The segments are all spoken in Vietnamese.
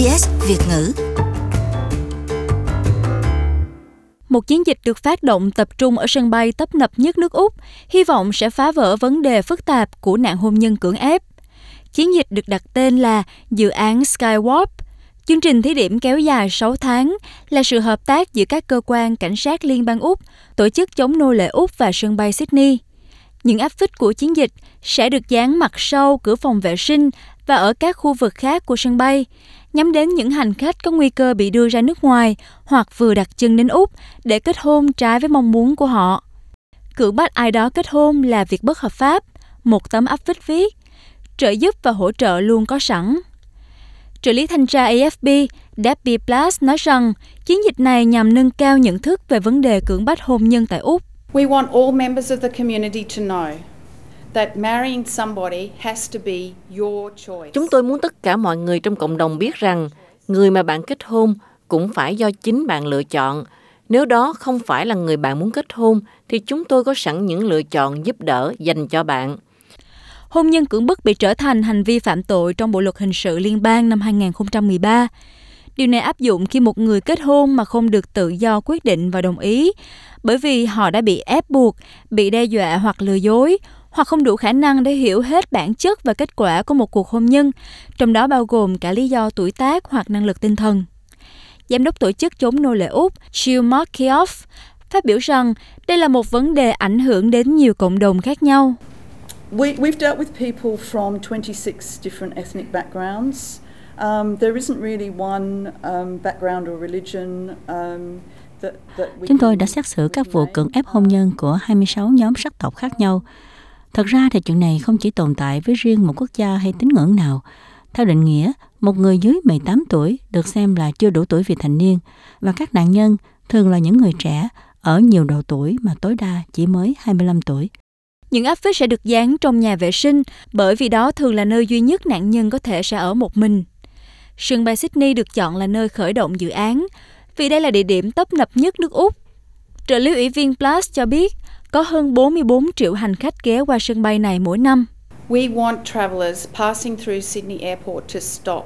SBS Việt ngữ. Một chiến dịch được phát động tập trung ở sân bay tấp nập nhất nước Úc, hy vọng sẽ phá vỡ vấn đề phức tạp của nạn hôn nhân cưỡng ép. Chiến dịch được đặt tên là Dự án Skywarp. Chương trình thí điểm kéo dài 6 tháng là sự hợp tác giữa các cơ quan cảnh sát liên bang Úc, tổ chức chống nô lệ Úc và sân bay Sydney. Những áp phích của chiến dịch sẽ được dán mặt sau cửa phòng vệ sinh và ở các khu vực khác của sân bay, nhắm đến những hành khách có nguy cơ bị đưa ra nước ngoài hoặc vừa đặt chân đến Úc để kết hôn trái với mong muốn của họ. Cưỡng bắt ai đó kết hôn là việc bất hợp pháp, một tấm áp phích viết. Trợ giúp và hỗ trợ luôn có sẵn. Trợ lý thanh tra AFP Debbie Blass nói rằng chiến dịch này nhằm nâng cao nhận thức về vấn đề cưỡng bắt hôn nhân tại Úc. We want all members of the community to know Chúng tôi muốn tất cả mọi người trong cộng đồng biết rằng người mà bạn kết hôn cũng phải do chính bạn lựa chọn. Nếu đó không phải là người bạn muốn kết hôn thì chúng tôi có sẵn những lựa chọn giúp đỡ dành cho bạn. Hôn nhân cưỡng bức bị trở thành hành vi phạm tội trong Bộ luật hình sự liên bang năm 2013. Điều này áp dụng khi một người kết hôn mà không được tự do quyết định và đồng ý, bởi vì họ đã bị ép buộc, bị đe dọa hoặc lừa dối, hoặc không đủ khả năng để hiểu hết bản chất và kết quả của một cuộc hôn nhân, trong đó bao gồm cả lý do tuổi tác hoặc năng lực tinh thần. Giám đốc tổ chức chống nô lệ Úc Jill Markioff phát biểu rằng đây là một vấn đề ảnh hưởng đến nhiều cộng đồng khác nhau. We, we've dealt with people from 26 different ethnic backgrounds. Um, there isn't really one um, background or religion um, Chúng tôi đã xét xử các vụ cưỡng ép hôn nhân của 26 nhóm sắc tộc khác nhau. Thật ra thì chuyện này không chỉ tồn tại với riêng một quốc gia hay tín ngưỡng nào. Theo định nghĩa, một người dưới 18 tuổi được xem là chưa đủ tuổi vị thành niên và các nạn nhân thường là những người trẻ ở nhiều độ tuổi mà tối đa chỉ mới 25 tuổi. Những áp phích sẽ được dán trong nhà vệ sinh bởi vì đó thường là nơi duy nhất nạn nhân có thể sẽ ở một mình. Sân bay Sydney được chọn là nơi khởi động dự án vì đây là địa điểm tấp nập nhất nước Úc. Trợ lý ủy viên Plus cho biết có hơn 44 triệu hành khách ghé qua sân bay này mỗi năm. We want travelers passing through Sydney Airport to stop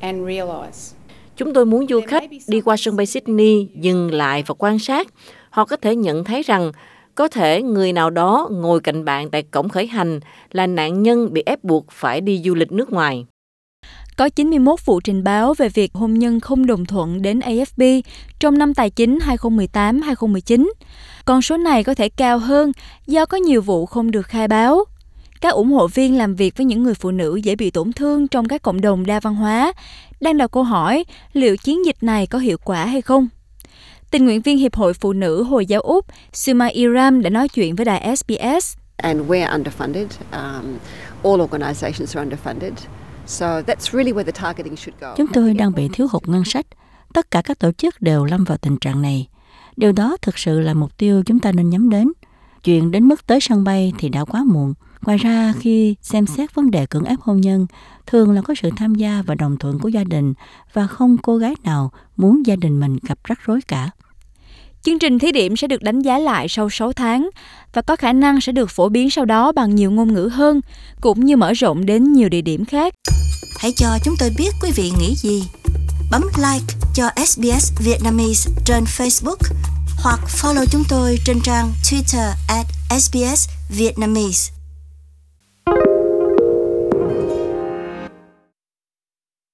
and realize Chúng tôi muốn du khách đi qua sân bay Sydney dừng lại và quan sát. Họ có thể nhận thấy rằng có thể người nào đó ngồi cạnh bạn tại cổng khởi hành là nạn nhân bị ép buộc phải đi du lịch nước ngoài. Có 91 vụ trình báo về việc hôn nhân không đồng thuận đến AFP trong năm tài chính 2018-2019. Con số này có thể cao hơn do có nhiều vụ không được khai báo. Các ủng hộ viên làm việc với những người phụ nữ dễ bị tổn thương trong các cộng đồng đa văn hóa đang đặt câu hỏi liệu chiến dịch này có hiệu quả hay không. Tình nguyện viên Hiệp hội Phụ nữ Hồi giáo Úc Suma Iram đã nói chuyện với đài SBS. And we're underfunded. Um, all organizations are underfunded. Chúng tôi đang bị thiếu hụt ngân sách. Tất cả các tổ chức đều lâm vào tình trạng này. Điều đó thực sự là mục tiêu chúng ta nên nhắm đến. Chuyện đến mức tới sân bay thì đã quá muộn. Ngoài ra, khi xem xét vấn đề cưỡng ép hôn nhân, thường là có sự tham gia và đồng thuận của gia đình và không cô gái nào muốn gia đình mình gặp rắc rối cả. Chương trình thí điểm sẽ được đánh giá lại sau 6 tháng và có khả năng sẽ được phổ biến sau đó bằng nhiều ngôn ngữ hơn, cũng như mở rộng đến nhiều địa điểm khác. Hãy cho chúng tôi biết quý vị nghĩ gì. Bấm like cho SBS Vietnamese trên Facebook hoặc follow chúng tôi trên trang Twitter at SBS Vietnamese.